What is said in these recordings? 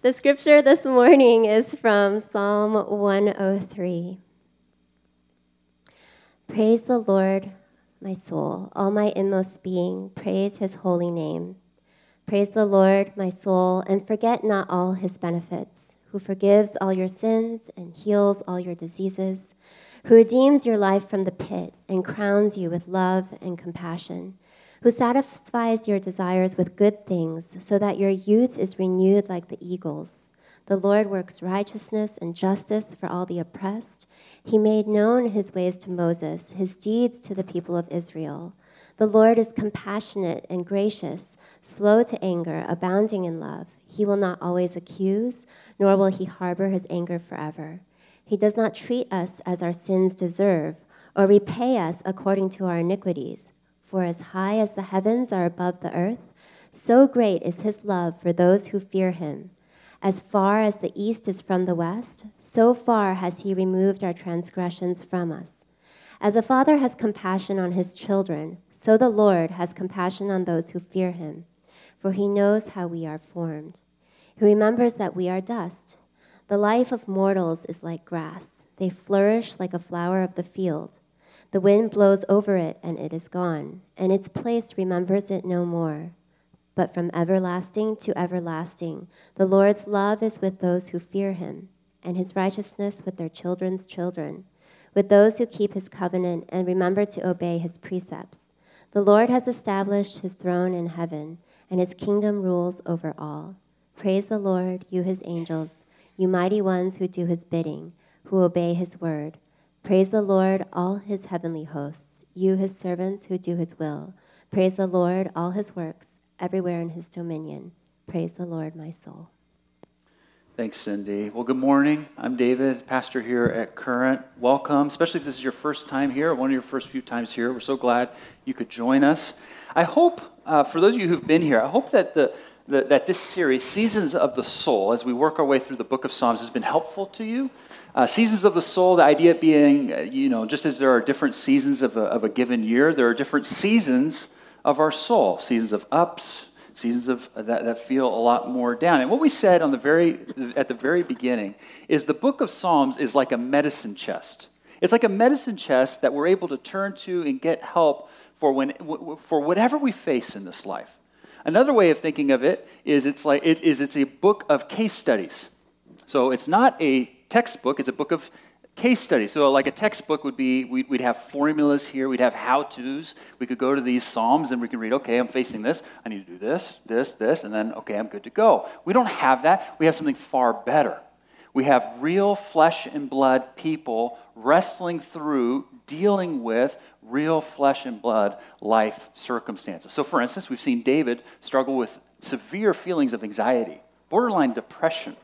The scripture this morning is from Psalm 103. Praise the Lord, my soul, all my inmost being, praise his holy name. Praise the Lord, my soul, and forget not all his benefits, who forgives all your sins and heals all your diseases, who redeems your life from the pit and crowns you with love and compassion who satisfies your desires with good things, so that your youth is renewed like the eagles. The Lord works righteousness and justice for all the oppressed. He made known his ways to Moses, his deeds to the people of Israel. The Lord is compassionate and gracious, slow to anger, abounding in love. He will not always accuse, nor will he harbor his anger forever. He does not treat us as our sins deserve, or repay us according to our iniquities. For as high as the heavens are above the earth, so great is his love for those who fear him. As far as the east is from the west, so far has he removed our transgressions from us. As a father has compassion on his children, so the Lord has compassion on those who fear him, for he knows how we are formed. He remembers that we are dust. The life of mortals is like grass, they flourish like a flower of the field. The wind blows over it, and it is gone, and its place remembers it no more. But from everlasting to everlasting, the Lord's love is with those who fear him, and his righteousness with their children's children, with those who keep his covenant and remember to obey his precepts. The Lord has established his throne in heaven, and his kingdom rules over all. Praise the Lord, you his angels, you mighty ones who do his bidding, who obey his word. Praise the Lord, all his heavenly hosts, you his servants who do his will. Praise the Lord, all his works, everywhere in his dominion. Praise the Lord, my soul. Thanks, Cindy. Well, good morning. I'm David, pastor here at Current. Welcome, especially if this is your first time here, one of your first few times here. We're so glad you could join us. I hope, uh, for those of you who've been here, I hope that the that this series, Seasons of the Soul, as we work our way through the book of Psalms, has been helpful to you. Uh, seasons of the soul, the idea being, uh, you know, just as there are different seasons of a, of a given year, there are different seasons of our soul seasons of ups, seasons of uh, that, that feel a lot more down. And what we said on the very, at the very beginning is the book of Psalms is like a medicine chest. It's like a medicine chest that we're able to turn to and get help for, when, for whatever we face in this life. Another way of thinking of it is it's like it is it's a book of case studies. So it's not a textbook, it's a book of case studies. So, like a textbook would be, we'd, we'd have formulas here, we'd have how to's. We could go to these Psalms and we can read, okay, I'm facing this, I need to do this, this, this, and then, okay, I'm good to go. We don't have that. We have something far better. We have real flesh and blood people wrestling through, dealing with real flesh and blood life circumstances. So, for instance, we've seen David struggle with severe feelings of anxiety, borderline depression.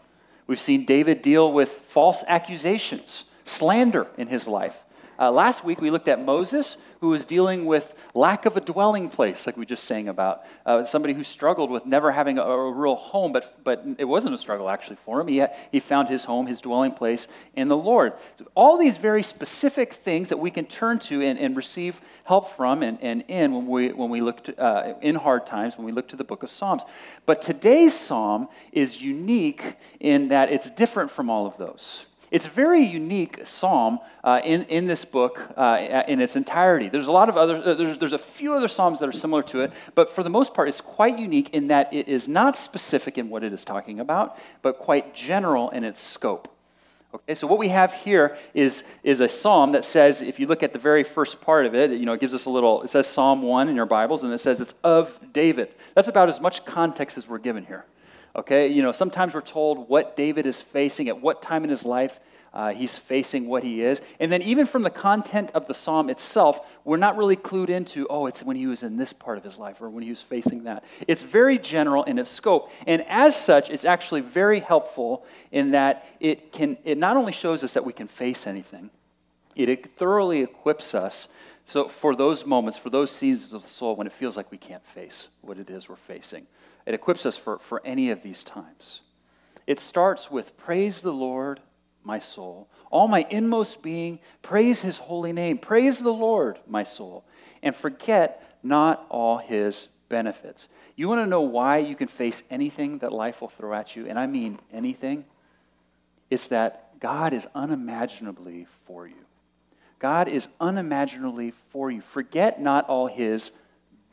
We've seen David deal with false accusations, slander in his life. Uh, last week we looked at Moses, who was dealing with lack of a dwelling place, like we just sang about. Uh, somebody who struggled with never having a, a, real home, but, but it wasn't a struggle actually for him. He, had, he found his home, his dwelling place in the Lord. So all these very specific things that we can turn to and, and receive help from and, and in when we, when we look to, uh, in hard times, when we look to the book of Psalms. But today's psalm is unique in that it's different from all of those. It's a very unique psalm uh, in, in this book uh, in its entirety. There's a lot of other, uh, there's, there's a few other psalms that are similar to it, but for the most part, it's quite unique in that it is not specific in what it is talking about, but quite general in its scope. Okay, so what we have here is, is a psalm that says, if you look at the very first part of it, you know, it gives us a little, it says Psalm 1 in your Bibles, and it says it's of David. That's about as much context as we're given here. Okay, you know, sometimes we're told what David is facing at what time in his life uh, he's facing what he is. And then, even from the content of the psalm itself, we're not really clued into, oh, it's when he was in this part of his life or when he was facing that. It's very general in its scope. And as such, it's actually very helpful in that it, can, it not only shows us that we can face anything, it thoroughly equips us so for those moments, for those seasons of the soul when it feels like we can't face what it is we're facing. It equips us for, for any of these times. It starts with praise the Lord, my soul. All my inmost being, praise his holy name. Praise the Lord, my soul. And forget not all his benefits. You want to know why you can face anything that life will throw at you, and I mean anything? It's that God is unimaginably for you. God is unimaginably for you. Forget not all his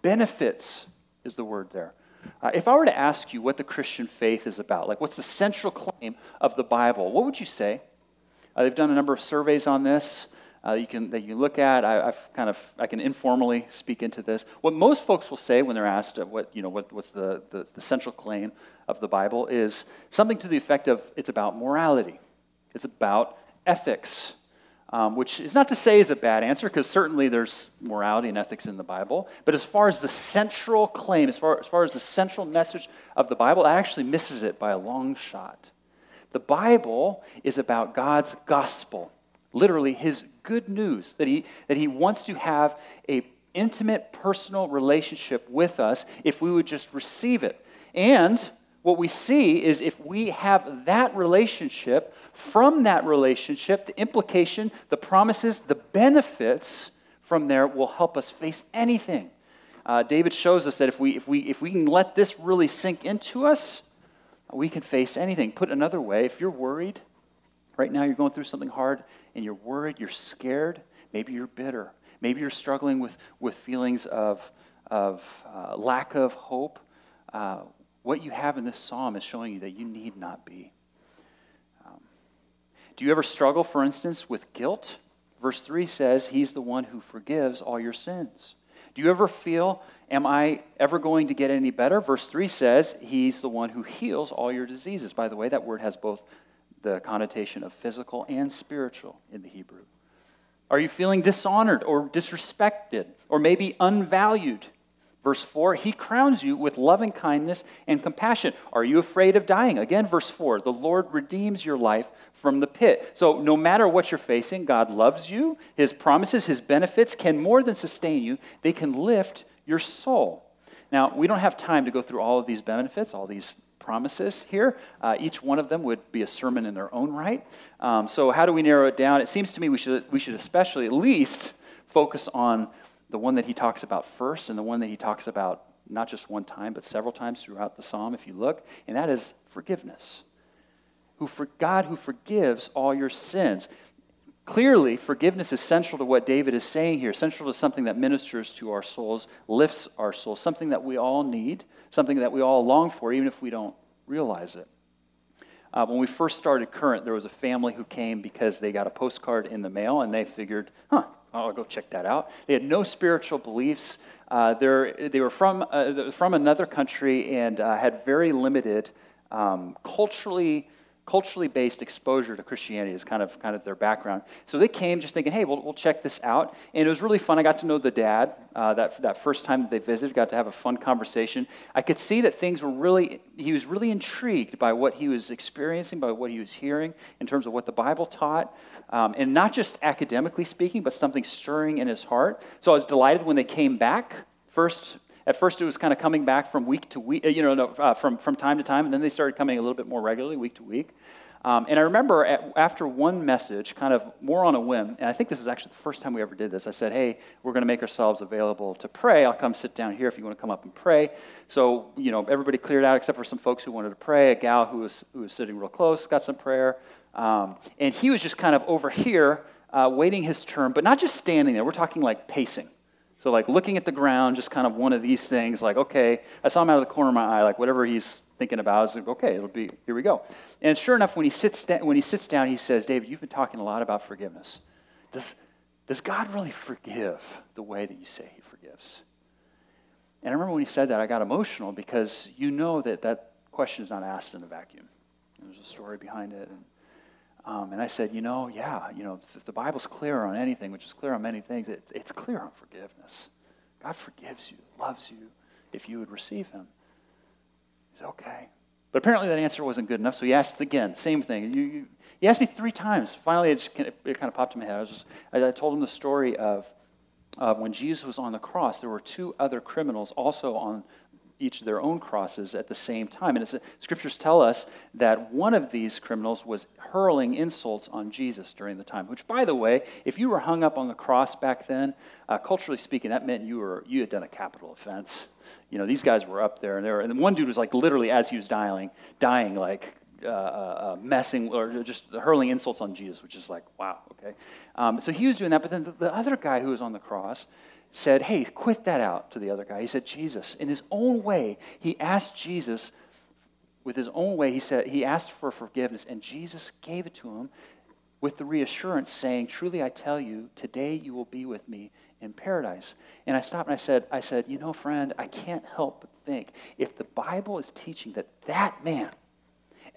benefits, is the word there. Uh, if I were to ask you what the Christian faith is about, like what's the central claim of the Bible, what would you say? Uh, they've done a number of surveys on this uh, you can, that you look at. I, have kind of, I can informally speak into this. What most folks will say when they're asked what, you know, what, what's the, the, the central claim of the Bible is something to the effect of it's about morality, it's about ethics. Um, which is not to say is a bad answer, because certainly there's morality and ethics in the Bible. But as far as the central claim, as far, as far as the central message of the Bible, that actually misses it by a long shot. The Bible is about God's gospel literally his good news that he, that he wants to have a intimate personal relationship with us if we would just receive it and what we see is if we have that relationship from that relationship the implication the promises the benefits from there will help us face anything. Uh, david shows us that if we if we if we can let this really sink into us we can face anything. Put another way if you're worried right now you're going through something hard and you're worried, you're scared, maybe you're bitter, maybe you're struggling with, with feelings of, of uh, lack of hope, uh, what you have in this psalm is showing you that you need not be. Um, do you ever struggle, for instance, with guilt? Verse 3 says, He's the one who forgives all your sins. Do you ever feel, Am I ever going to get any better? Verse 3 says, He's the one who heals all your diseases. By the way, that word has both the connotation of physical and spiritual in the Hebrew? Are you feeling dishonored or disrespected or maybe unvalued? Verse 4, he crowns you with loving kindness and compassion. Are you afraid of dying? Again, verse 4, the Lord redeems your life from the pit. So, no matter what you're facing, God loves you. His promises, His benefits can more than sustain you, they can lift your soul. Now, we don't have time to go through all of these benefits, all these promises here. Uh, each one of them would be a sermon in their own right. Um, so, how do we narrow it down? It seems to me we should, we should especially at least focus on the one that he talks about first and the one that he talks about not just one time, but several times throughout the psalm, if you look, and that is forgiveness. Who for God who forgives all your sins. Clearly, forgiveness is central to what David is saying here, central to something that ministers to our souls, lifts our souls, something that we all need, something that we all long for, even if we don't realize it. Uh, when we first started Current, there was a family who came because they got a postcard in the mail and they figured, huh, I'll go check that out. They had no spiritual beliefs. Uh, they were from, uh, from another country and uh, had very limited um, culturally culturally based exposure to Christianity is kind of kind of their background. So they came just thinking, hey, we'll, we'll check this out. And it was really fun. I got to know the dad uh, that, that first time that they visited, got to have a fun conversation. I could see that things were really, he was really intrigued by what he was experiencing, by what he was hearing in terms of what the Bible taught. Um, and not just academically speaking, but something stirring in his heart. So I was delighted when they came back. First, at first, it was kind of coming back from week to week, you know, no, uh, from, from time to time, and then they started coming a little bit more regularly, week to week. Um, and I remember at, after one message, kind of more on a whim, and I think this is actually the first time we ever did this, I said, hey, we're going to make ourselves available to pray. I'll come sit down here if you want to come up and pray. So, you know, everybody cleared out except for some folks who wanted to pray. A gal who was, who was sitting real close got some prayer. Um, and he was just kind of over here uh, waiting his turn, but not just standing there. We're talking like pacing. So, like looking at the ground, just kind of one of these things, like, okay, I saw him out of the corner of my eye, like whatever he's thinking about, I was like, okay, it'll be, here we go. And sure enough, when he sits, da- when he sits down, he says, David, you've been talking a lot about forgiveness. Does, does God really forgive the way that you say he forgives? And I remember when he said that, I got emotional because you know that that question is not asked in a vacuum. There's a story behind it. And um, and I said, you know, yeah, you know, if the Bible's clear on anything, which is clear on many things, it, it's clear on forgiveness. God forgives you, loves you, if you would receive Him. He said, okay. But apparently that answer wasn't good enough, so he asked again, same thing. You, you, he asked me three times. Finally, it, just, it, kind of popped in my head. I, just, I, I told him the story of, of when Jesus was on the cross, there were two other criminals also on each of their own crosses at the same time. And scriptures tell us that one of these criminals was hurling insults on Jesus during the time. Which, by the way, if you were hung up on the cross back then, uh, culturally speaking, that meant you were you had done a capital offense. You know, these guys were up there, and they were, and one dude was like literally as he was dying, dying like uh, uh, uh, messing or just hurling insults on Jesus, which is like, wow, okay. Um, so he was doing that, but then the, the other guy who was on the cross said, hey, quit that out to the other guy. He said, Jesus, in his own way, he asked Jesus, with his own way, he said, he asked for forgiveness, and Jesus gave it to him with the reassurance saying, Truly I tell you, today you will be with me in paradise. And I stopped and I said, I said, you know, friend, I can't help but think if the Bible is teaching that that man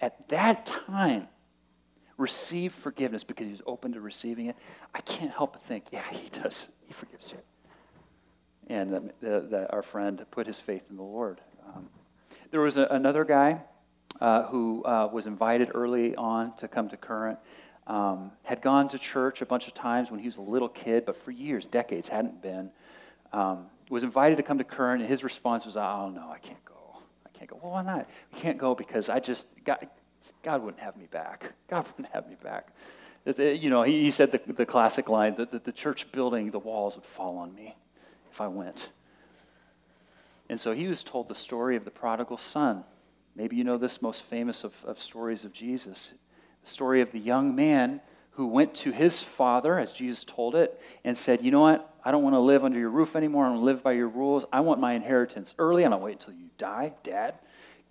at that time received forgiveness because he was open to receiving it, I can't help but think, yeah, he does. He forgives you. And that, that our friend put his faith in the Lord. Um, there was a, another guy uh, who uh, was invited early on to come to Current. Um, had gone to church a bunch of times when he was a little kid, but for years, decades, hadn't been. Um, was invited to come to Current, and his response was, "Oh no, I can't go I can't go. Well, why not? We can't go because I just, God, God wouldn't have me back. God wouldn't have me back. You know, he, he said the, the classic line that the, the church building, the walls would fall on me if I went. And so he was told the story of the prodigal son. Maybe you know this most famous of, of stories of Jesus. The story of the young man who went to his father, as Jesus told it, and said, You know what? I don't want to live under your roof anymore. I want to live by your rules. I want my inheritance early. I'm not wait until you die, Dad.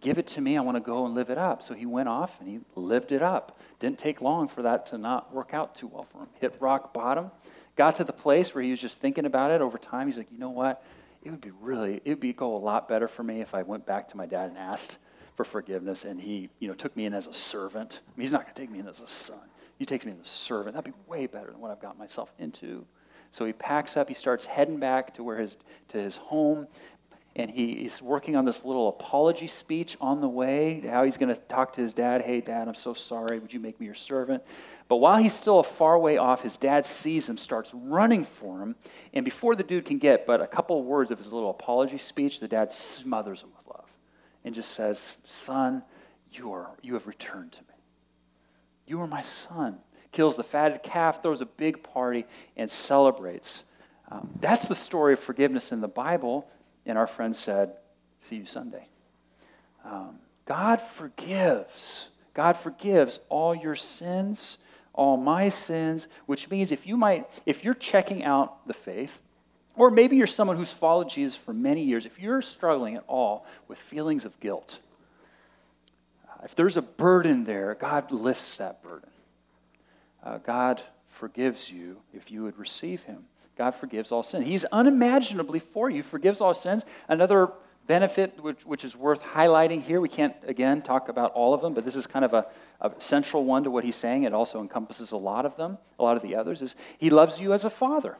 Give it to me. I want to go and live it up. So he went off and he lived it up. Didn't take long for that to not work out too well for him. Hit rock bottom. Got to the place where he was just thinking about it over time. He's like, you know what? It would be really, it would be go a lot better for me if I went back to my dad and asked for forgiveness and he, you know, took me in as a servant. I mean, he's not going to take me in as a son. He takes me in as a servant. That'd be way better than what I've got myself into. So he packs up, he starts heading back to where his to his home, and he is working on this little apology speech on the way, how he's going to talk to his dad, "Hey dad, I'm so sorry. Would you make me your servant?" But while he's still a far way off, his dad sees him, starts running for him, and before the dude can get but a couple words of his little apology speech, the dad smothers him with love and just says, "Son, you are you have returned to me. You are my son." kills the fatted calf, throws a big party, and celebrates. Um, that's the story of forgiveness in the Bible. And our friend said, See you Sunday. Um, God forgives. God forgives all your sins, all my sins, which means if you might, if you're checking out the faith, or maybe you're someone who's followed Jesus for many years, if you're struggling at all with feelings of guilt, if there's a burden there, God lifts that burden uh, God forgives you if you would receive him. God forgives all sin. He's unimaginably for you, forgives all sins. Another benefit which, which is worth highlighting here, we can't, again, talk about all of them, but this is kind of a, a central one to what he's saying. It also encompasses a lot of them, a lot of the others, is he loves you as a father.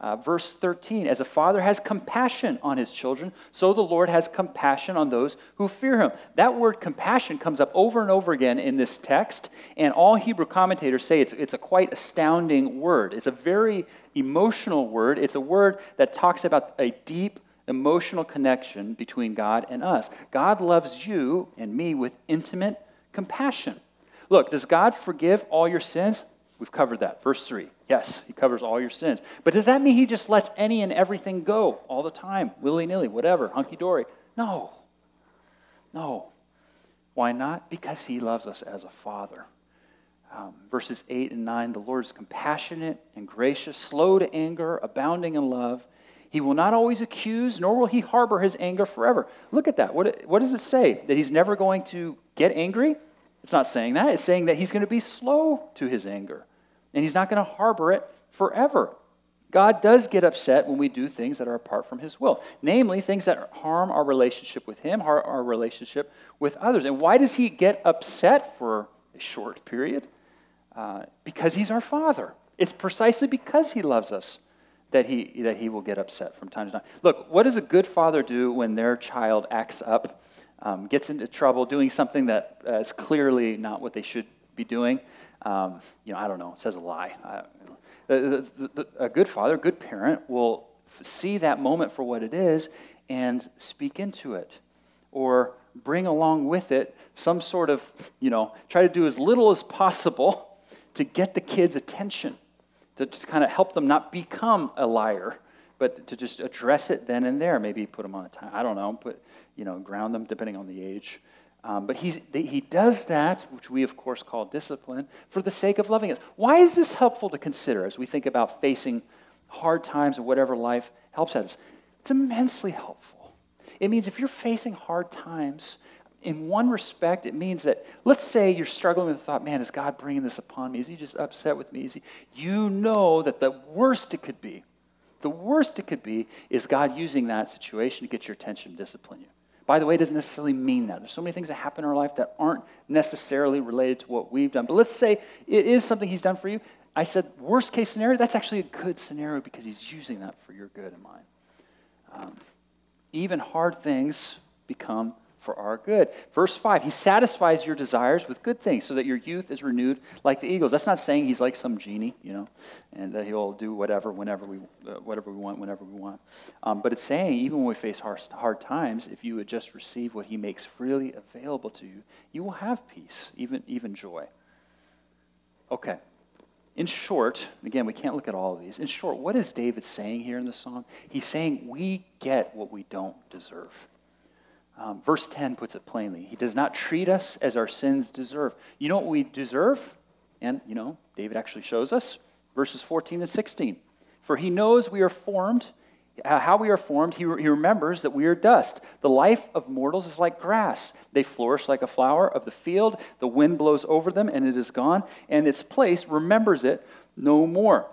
Uh, verse 13, as a father has compassion on his children, so the Lord has compassion on those who fear him. That word compassion comes up over and over again in this text, and all Hebrew commentators say it's, it's a quite astounding word. It's a very emotional word. It's a word that talks about a deep emotional connection between God and us. God loves you and me with intimate compassion. Look, does God forgive all your sins? We've covered that. Verse 3. Yes, he covers all your sins. But does that mean he just lets any and everything go all the time, willy nilly, whatever, hunky dory? No. No. Why not? Because he loves us as a father. Um, verses 8 and 9 the Lord is compassionate and gracious, slow to anger, abounding in love. He will not always accuse, nor will he harbor his anger forever. Look at that. What, what does it say? That he's never going to get angry? It's not saying that. It's saying that he's going to be slow to his anger and he's not going to harbor it forever. God does get upset when we do things that are apart from his will, namely things that harm our relationship with him, harm our relationship with others. And why does he get upset for a short period? Uh, because he's our father. It's precisely because he loves us that he, that he will get upset from time to time. Look, what does a good father do when their child acts up, um, gets into trouble, doing something that uh, is clearly not what they should be doing? Um, you know, I don't know, says a lie. I, the, the, the, a good father, a good parent will see that moment for what it is and speak into it. Or bring along with it some sort of, you know, try to do as little as possible to get the kids' attention, to, to kind of help them not become a liar, but to just address it then and there. Maybe put them on a time, I don't know, but, you know, ground them depending on the age. Um, but he's, he does that, which we of course call discipline, for the sake of loving us. Why is this helpful to consider as we think about facing hard times or whatever life helps at us? It's immensely helpful. It means if you're facing hard times, in one respect, it means that, let's say you're struggling with the thought, man, is God bringing this upon me? Is he just upset with me? Is he? You know that the worst it could be, the worst it could be, is God using that situation to get your attention and discipline you. By the way, it doesn't necessarily mean that. There's so many things that happen in our life that aren't necessarily related to what we've done. But let's say it is something He's done for you. I said, worst case scenario, that's actually a good scenario because He's using that for your good and mine. Um, even hard things become for our good. Verse 5, he satisfies your desires with good things so that your youth is renewed like the eagles. That's not saying he's like some genie, you know, and that he'll do whatever, whenever we, uh, whatever we want, whenever we want. Um, but it's saying even when we face hard, hard times, if you would just receive what he makes freely available to you, you will have peace, even, even joy. Okay. In short, again, we can't look at all of these. In short, what is David saying here in the song? He's saying we get what we don't deserve. Um, verse 10 puts it plainly. He does not treat us as our sins deserve. You know what we deserve? And, you know, David actually shows us verses 14 and 16. For he knows we are formed, how we are formed. He, he remembers that we are dust. The life of mortals is like grass. They flourish like a flower of the field. The wind blows over them, and it is gone, and its place remembers it no more.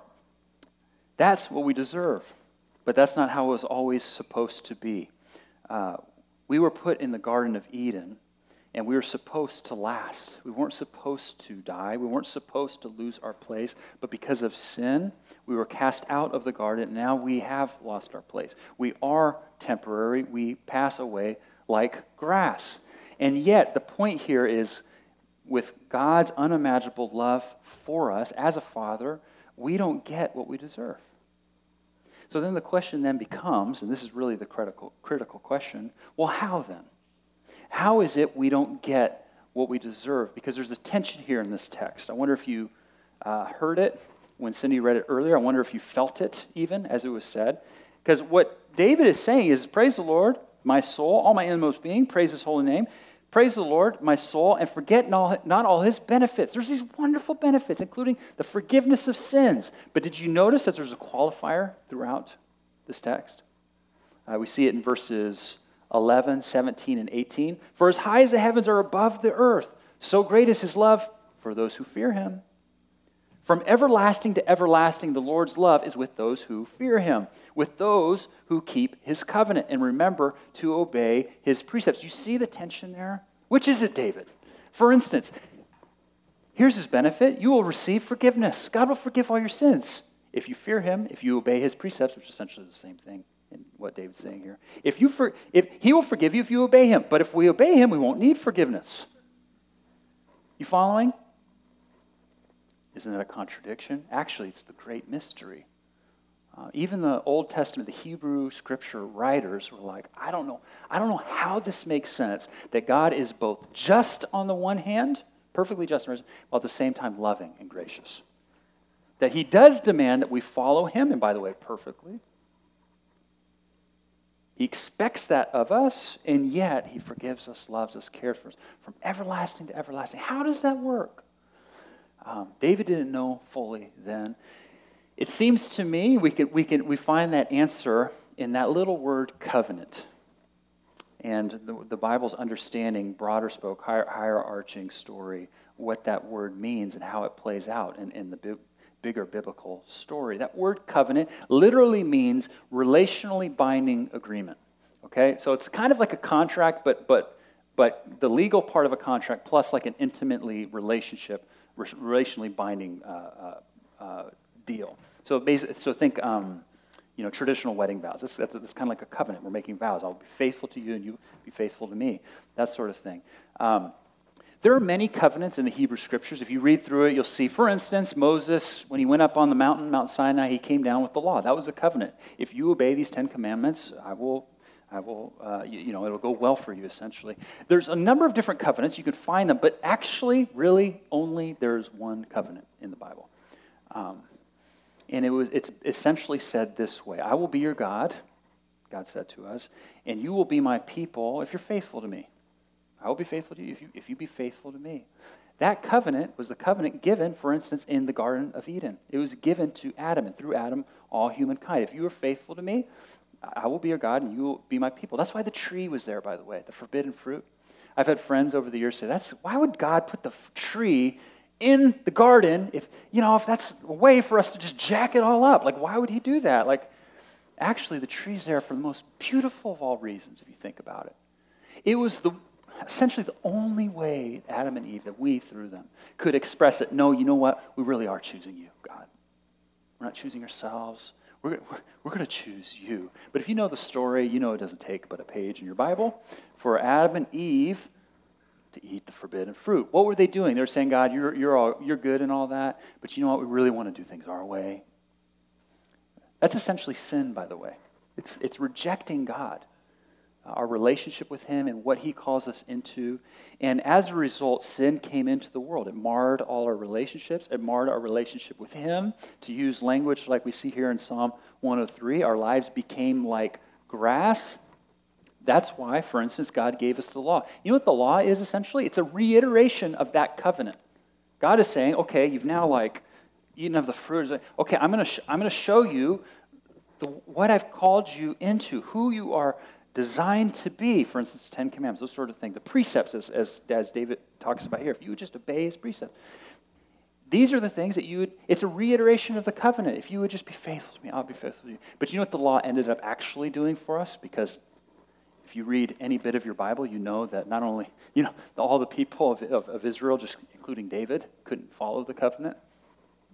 That's what we deserve. But that's not how it was always supposed to be. Uh, we were put in the Garden of Eden and we were supposed to last. We weren't supposed to die. We weren't supposed to lose our place. But because of sin, we were cast out of the garden. And now we have lost our place. We are temporary. We pass away like grass. And yet, the point here is with God's unimaginable love for us as a father, we don't get what we deserve. So then the question then becomes, and this is really the critical, critical question well, how then? How is it we don't get what we deserve? Because there's a tension here in this text. I wonder if you uh, heard it when Cindy read it earlier. I wonder if you felt it even as it was said. Because what David is saying is, Praise the Lord, my soul, all my inmost being, praise his holy name. Praise the Lord, my soul, and forget not all his benefits. There's these wonderful benefits, including the forgiveness of sins. But did you notice that there's a qualifier throughout this text? Uh, we see it in verses 11, 17, and 18. For as high as the heavens are above the earth, so great is his love for those who fear him. From everlasting to everlasting, the Lord's love is with those who fear him, with those who keep his covenant and remember to obey his precepts. You see the tension there? Which is it, David? For instance, here's his benefit you will receive forgiveness. God will forgive all your sins if you fear him, if you obey his precepts, which is essentially the same thing in what David's saying here. If you for, if he will forgive you if you obey him, but if we obey him, we won't need forgiveness. You following? Isn't that a contradiction? Actually, it's the great mystery. Uh, even the Old Testament, the Hebrew scripture writers were like, I don't know, I don't know how this makes sense that God is both just on the one hand, perfectly just, while at the same time loving and gracious. That He does demand that we follow Him, and by the way, perfectly. He expects that of us, and yet He forgives us, loves us, cares for us from everlasting to everlasting. How does that work? Um, David didn't know fully then. It seems to me we, can, we, can, we find that answer in that little word covenant. And the, the Bible's understanding, broader spoke, higher, higher arching story, what that word means and how it plays out in, in the bi- bigger biblical story. That word covenant literally means relationally binding agreement. Okay? So it's kind of like a contract, but, but, but the legal part of a contract plus like an intimately relationship relationally binding uh, uh, uh, deal. So, so think, um, you know, traditional wedding vows. That's, that's, that's, kind of like a covenant. We're making vows. I'll be faithful to you, and you be faithful to me. That sort of thing. Um, there are many covenants in the Hebrew scriptures. If you read through it, you'll see, for instance, Moses, when he went up on the mountain, Mount Sinai, he came down with the law. That was a covenant. If you obey these Ten Commandments, I will, I will, uh, you, you, know, it'll go well for you, essentially. There's a number of different covenants. You can find them, but actually, really, only there's one covenant in the Bible. Um, and it was, it's essentially said this way I will be your God, God said to us, and you will be my people if you're faithful to me. I will be faithful to you if you, if you be faithful to me. That covenant was the covenant given, for instance, in the Garden of Eden. It was given to Adam, and through Adam, all humankind. If you are faithful to me, I will be your God, and you will be my people. That's why the tree was there, by the way, the forbidden fruit. I've had friends over the years say, "That's why would God put the tree in the garden if you know if that's a way for us to just jack it all up? Like, why would He do that? Like, actually, the tree's there for the most beautiful of all reasons. If you think about it, it was the essentially the only way Adam and Eve, that we through them, could express it. No, you know what? We really are choosing you, God. We're not choosing ourselves. We're, we're, going to choose you. But if you know the story, you know it doesn't take but a page in your Bible for Adam and Eve to eat the forbidden fruit. What were they doing? They were saying, God, you're, you're, all, you're good and all that, but you know what? We really want to do things our way. That's essentially sin, by the way. It's, it's rejecting God Uh, our relationship with Him and what He calls us into. And as a result, sin came into the world. It marred all our relationships, it marred our relationship with Him. To use language like we see here in Psalm 103, our lives became like grass. That's why, for instance, God gave us the law. You know what the law is essentially? It's a reiteration of that covenant. God is saying, okay, you've now like eaten of the fruit. Okay, I'm going to sh- I'm going to show you the, what I've called you into, who you are designed to be, for instance, the Ten Commandments, those sort of things, the precepts, as, as, as David talks about here, if you would just obey his precepts. These are the things that you would, it's a reiteration of the covenant. If you would just be faithful to me, I'll be faithful to you. But you know what the law ended up actually doing for us? Because if you read any bit of your Bible, you know that not only, you know, all the people of, of, of Israel, just including David, couldn't follow the covenant,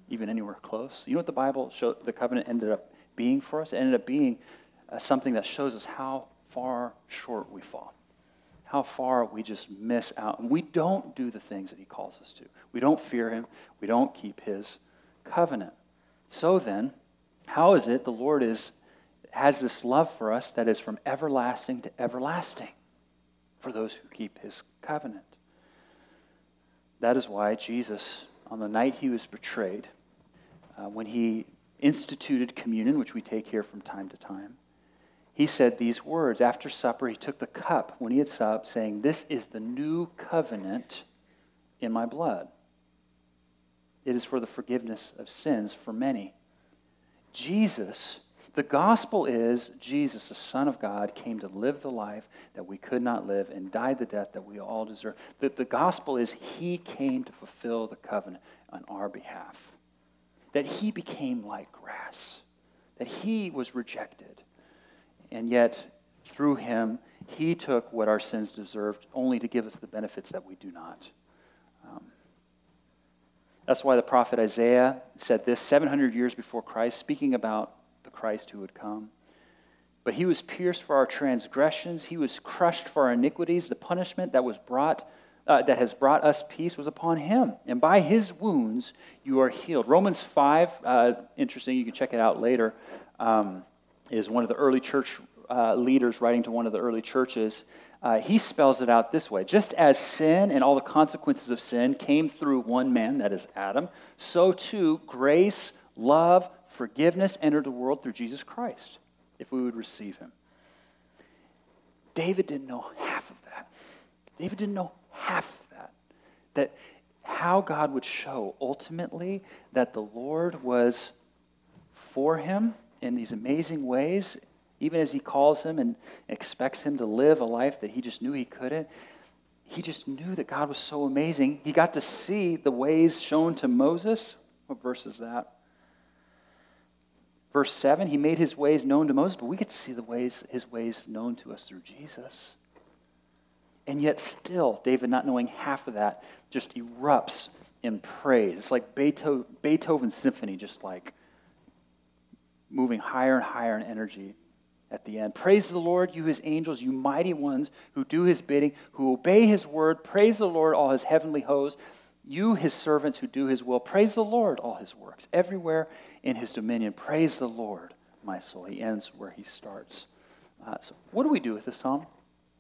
even anywhere close. You know what the Bible showed, the covenant ended up being for us? It ended up being uh, something that shows us how far short we fall, how far we just miss out. And we don't do the things that He calls us to. We don't fear Him, we don't keep His covenant. So then, how is it the Lord is, has this love for us that is from everlasting to everlasting for those who keep His covenant? That is why Jesus, on the night he was betrayed, uh, when he instituted communion, which we take here from time to time, he said these words. After supper, he took the cup when he had supped, saying, This is the new covenant in my blood. It is for the forgiveness of sins for many. Jesus, the gospel is Jesus, the Son of God, came to live the life that we could not live and died the death that we all deserve. The, the gospel is he came to fulfill the covenant on our behalf. That he became like grass, that he was rejected and yet, through him, he took what our sins deserved only to give us the benefits that we do not. Um, that's why the prophet Isaiah said this 700 years before Christ, speaking about the Christ who would come. But he was pierced for our transgressions, he was crushed for our iniquities. The punishment that was brought uh, that has brought us peace was upon him. And by his wounds you are healed. Romans 5, uh, interesting, you can check it out later. Um, is one of the early church uh, leaders writing to one of the early churches. Uh, he spells it out this way Just as sin and all the consequences of sin came through one man, that is Adam, so too grace, love, forgiveness entered the world through Jesus Christ, if we would receive him. David didn't know half of that. David didn't know half of that. That how God would show ultimately that the Lord was for him in these amazing ways, even as he calls him and expects him to live a life that he just knew he couldn't. He just knew that God was so amazing. He got to see the ways shown to Moses. What verse is that? Verse 7, he made his ways known to Moses, but we get to see the ways, his ways known to us through Jesus. And yet, still, David, not knowing half of that, just erupts in praise. It's like Beethoven, Beethoven's symphony, just like moving higher and higher in energy at the end. Praise the Lord, you his angels, you mighty ones who do his bidding, who obey his word. Praise the Lord, all his heavenly hosts. You, his servants who do his will. Praise the Lord, all his works. Everywhere in his dominion, praise the Lord, my soul. He ends where he starts. Uh, so, what do we do with this psalm?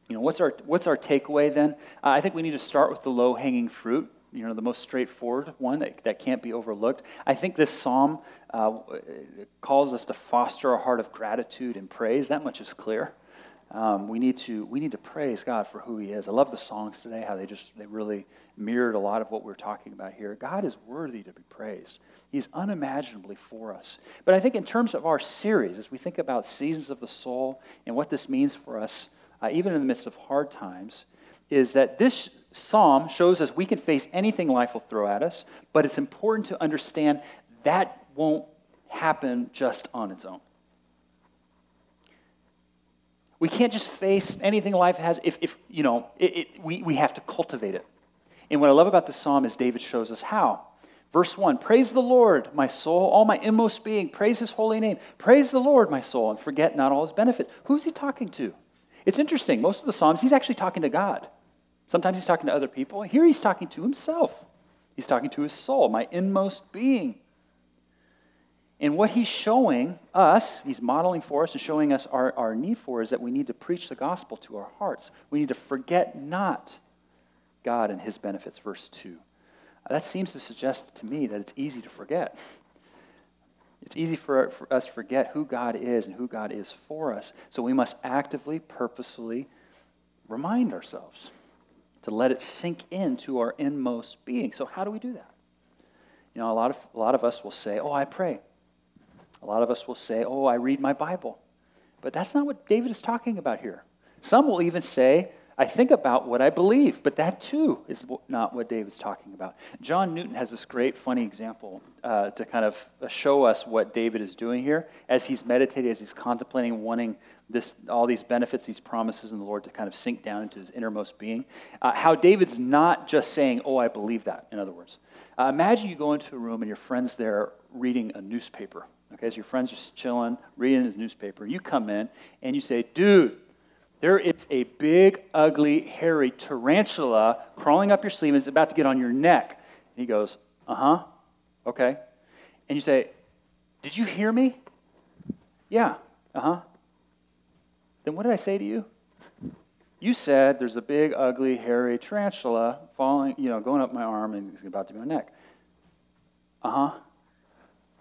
You know, what's our, what's our takeaway then? Uh, I think we need to start with the low hanging fruit, you know, the most straightforward one that, that can't be overlooked. I think this psalm uh, calls us to foster a heart of gratitude and praise. That much is clear. Um, we, need to, we need to praise God for who He is. I love the songs today, how they just they really mirrored a lot of what we're talking about here. God is worthy to be praised. He's unimaginably for us. But I think in terms of our series, as we think about seasons of the soul and what this means for us, uh, even in the midst of hard times, is that this psalm shows us we can face anything life will throw at us, but it's important to understand that won't happen just on its own. We can't just face anything life has if, if you know, it, it, we, we have to cultivate it. And what I love about the psalm is David shows us how. Verse 1 Praise the Lord, my soul, all my inmost being. Praise his holy name. Praise the Lord, my soul, and forget not all his benefits. Who's he talking to? It's interesting. Most of the Psalms, he's actually talking to God. Sometimes he's talking to other people. Here he's talking to himself. He's talking to his soul, my inmost being. And what he's showing us, he's modeling for us and showing us our, our need for is that we need to preach the gospel to our hearts. We need to forget not God and his benefits, verse 2. That seems to suggest to me that it's easy to forget. It's easy for, for us to forget who God is and who God is for us. So we must actively, purposefully remind ourselves to let it sink into our inmost being. So, how do we do that? You know, a lot of, a lot of us will say, Oh, I pray. A lot of us will say, Oh, I read my Bible. But that's not what David is talking about here. Some will even say, I think about what I believe, but that too is not what David's talking about. John Newton has this great, funny example uh, to kind of show us what David is doing here as he's meditating, as he's contemplating, wanting this, all these benefits, these promises in the Lord to kind of sink down into his innermost being. Uh, how David's not just saying, Oh, I believe that, in other words. Uh, imagine you go into a room and your friend's there reading a newspaper Okay, so your friend's just chilling, reading his newspaper. You come in and you say, dude, there is a big, ugly, hairy tarantula crawling up your sleeve and it's about to get on your neck. And he goes, uh huh, okay. And you say, did you hear me? Yeah, uh huh. Then what did I say to you? You said there's a big, ugly, hairy tarantula falling, you know, going up my arm and it's about to be my neck. Uh huh.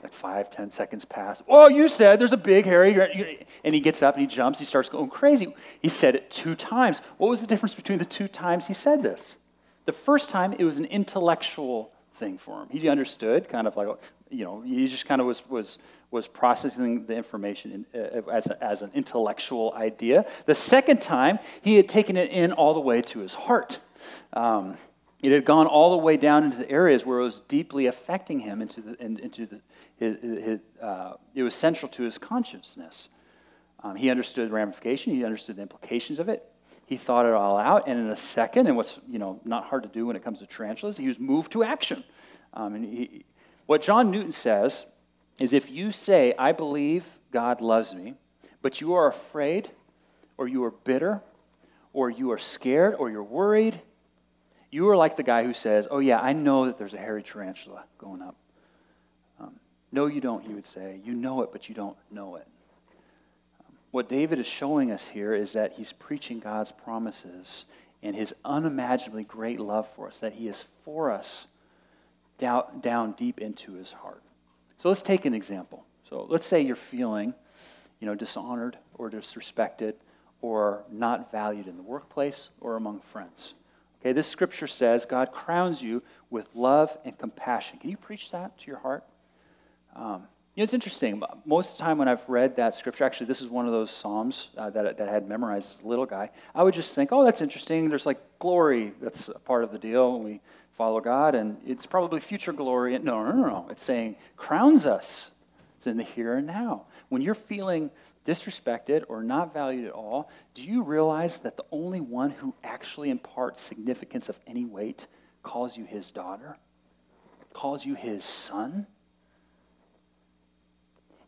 Like five, ten seconds pass. Oh, you said there's a big hairy. And he gets up and he jumps. He starts going crazy. He said it two times. What was the difference between the two times he said this? The first time, it was an intellectual thing for him. He understood, kind of like, you know, he just kind of was, was, was processing the information in, uh, as, a, as an intellectual idea. The second time, he had taken it in all the way to his heart. Um, it had gone all the way down into the areas where it was deeply affecting him into the, in, into the, his, his, uh, it was central to his consciousness. Um, he understood the ramification, he understood the implications of it. He thought it all out, and in a second, and what's you know not hard to do when it comes to tarantulas, he was moved to action. Um, and he, what John Newton says is, if you say, "I believe God loves me," but you are afraid, or you are bitter, or you are scared, or you're worried, you are like the guy who says, "Oh yeah, I know that there's a hairy tarantula going up." No, you don't, he would say. You know it, but you don't know it. Um, what David is showing us here is that he's preaching God's promises and his unimaginably great love for us, that he is for us down, down deep into his heart. So let's take an example. So let's say you're feeling, you know, dishonored or disrespected or not valued in the workplace or among friends. Okay, this scripture says God crowns you with love and compassion. Can you preach that to your heart? Um, you know, it's interesting. Most of the time when I've read that scripture, actually, this is one of those Psalms uh, that, that I had memorized as a little guy. I would just think, oh, that's interesting. There's like glory that's a part of the deal when we follow God, and it's probably future glory. No, no, no, no. It's saying crowns us. It's in the here and now. When you're feeling disrespected or not valued at all, do you realize that the only one who actually imparts significance of any weight calls you his daughter, calls you his son?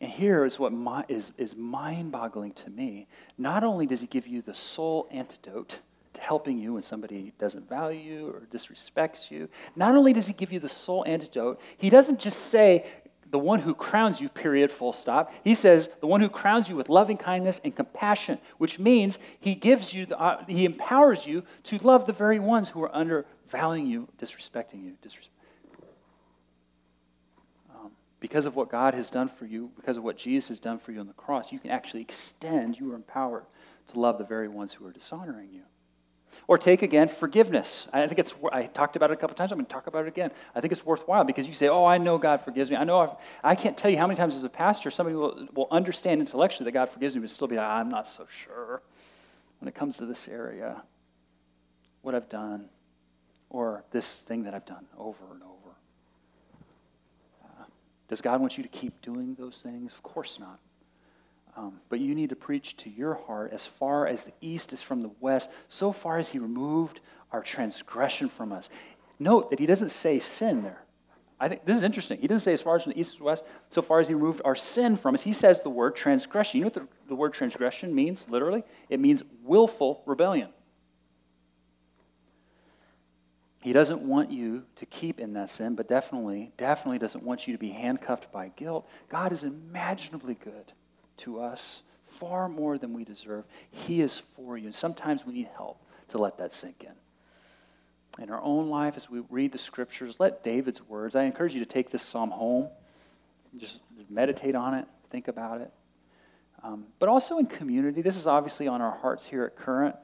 And here is what my, is, is mind boggling to me. Not only does he give you the sole antidote helping you when somebody doesn't value you or disrespects you, not only does he give you the sole antidote, he doesn't just say, the one who crowns you, period, full stop. He says, the one who crowns you with loving kindness and compassion, which means he gives you, the, uh, he empowers you to love the very ones who are undervaluing you, disrespecting you. Disres- um, because of what God has done for you, because of what Jesus has done for you on the cross, you can actually extend, you are empowered to love the very ones who are dishonoring you. Or take again forgiveness. I think it's, I talked about it a couple times. I'm going to talk about it again. I think it's worthwhile because you say, oh, I know God forgives me. I know, I've, I can not tell you how many times as a pastor somebody will, will understand intellectually that God forgives me, but still be like, I'm not so sure when it comes to this area, what I've done, or this thing that I've done over and over. Uh, does God want you to keep doing those things? Of course not. Um, but you need to preach to your heart as far as the east is from the west, so far as he removed our transgression from us. Note that he doesn't say sin there. I think this is interesting. He doesn't say as far as from the east to west, so far as he removed our sin from us. He says the word transgression. You know what the, the word transgression means, literally? It means willful rebellion. He doesn't want you to keep in that sin, but definitely, definitely doesn't want you to be handcuffed by guilt. God is imaginably good to us far more than we deserve. He is for you. And sometimes we need help to let that sink in. In our own life, as we read the scriptures, let David's words, I encourage you to take this psalm home, just meditate on it, think about it. Um, but also in community, this is obviously on our hearts here at Current.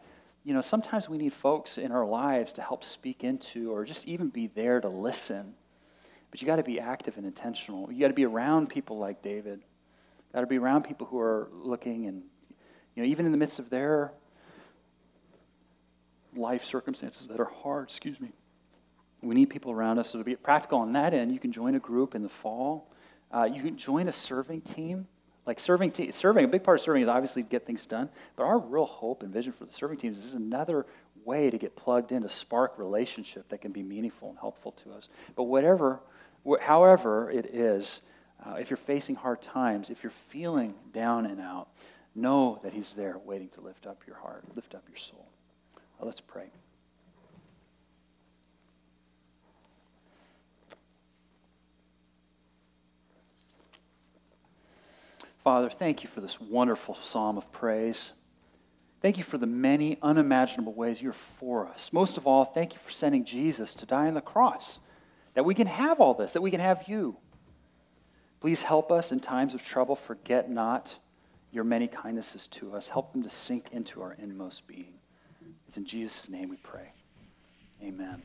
You know, sometimes we need folks in our lives to help speak into or just even be there to listen. But you got to be active and intentional. You got to be around people like David Got to be around people who are looking and, you know, even in the midst of their life circumstances that are hard, excuse me. We need people around us. So to be practical on that end, you can join a group in the fall. Uh, you can join a serving team. Like serving, te- serving, a big part of serving is obviously to get things done. But our real hope and vision for the serving teams is another way to get plugged in to spark relationship that can be meaningful and helpful to us. But whatever, wh- however it is, uh, if you're facing hard times, if you're feeling down and out, know that He's there waiting to lift up your heart, lift up your soul. Uh, let's pray. Father, thank you for this wonderful psalm of praise. Thank you for the many unimaginable ways you're for us. Most of all, thank you for sending Jesus to die on the cross, that we can have all this, that we can have you. Please help us in times of trouble. Forget not your many kindnesses to us. Help them to sink into our inmost being. It's in Jesus' name we pray. Amen.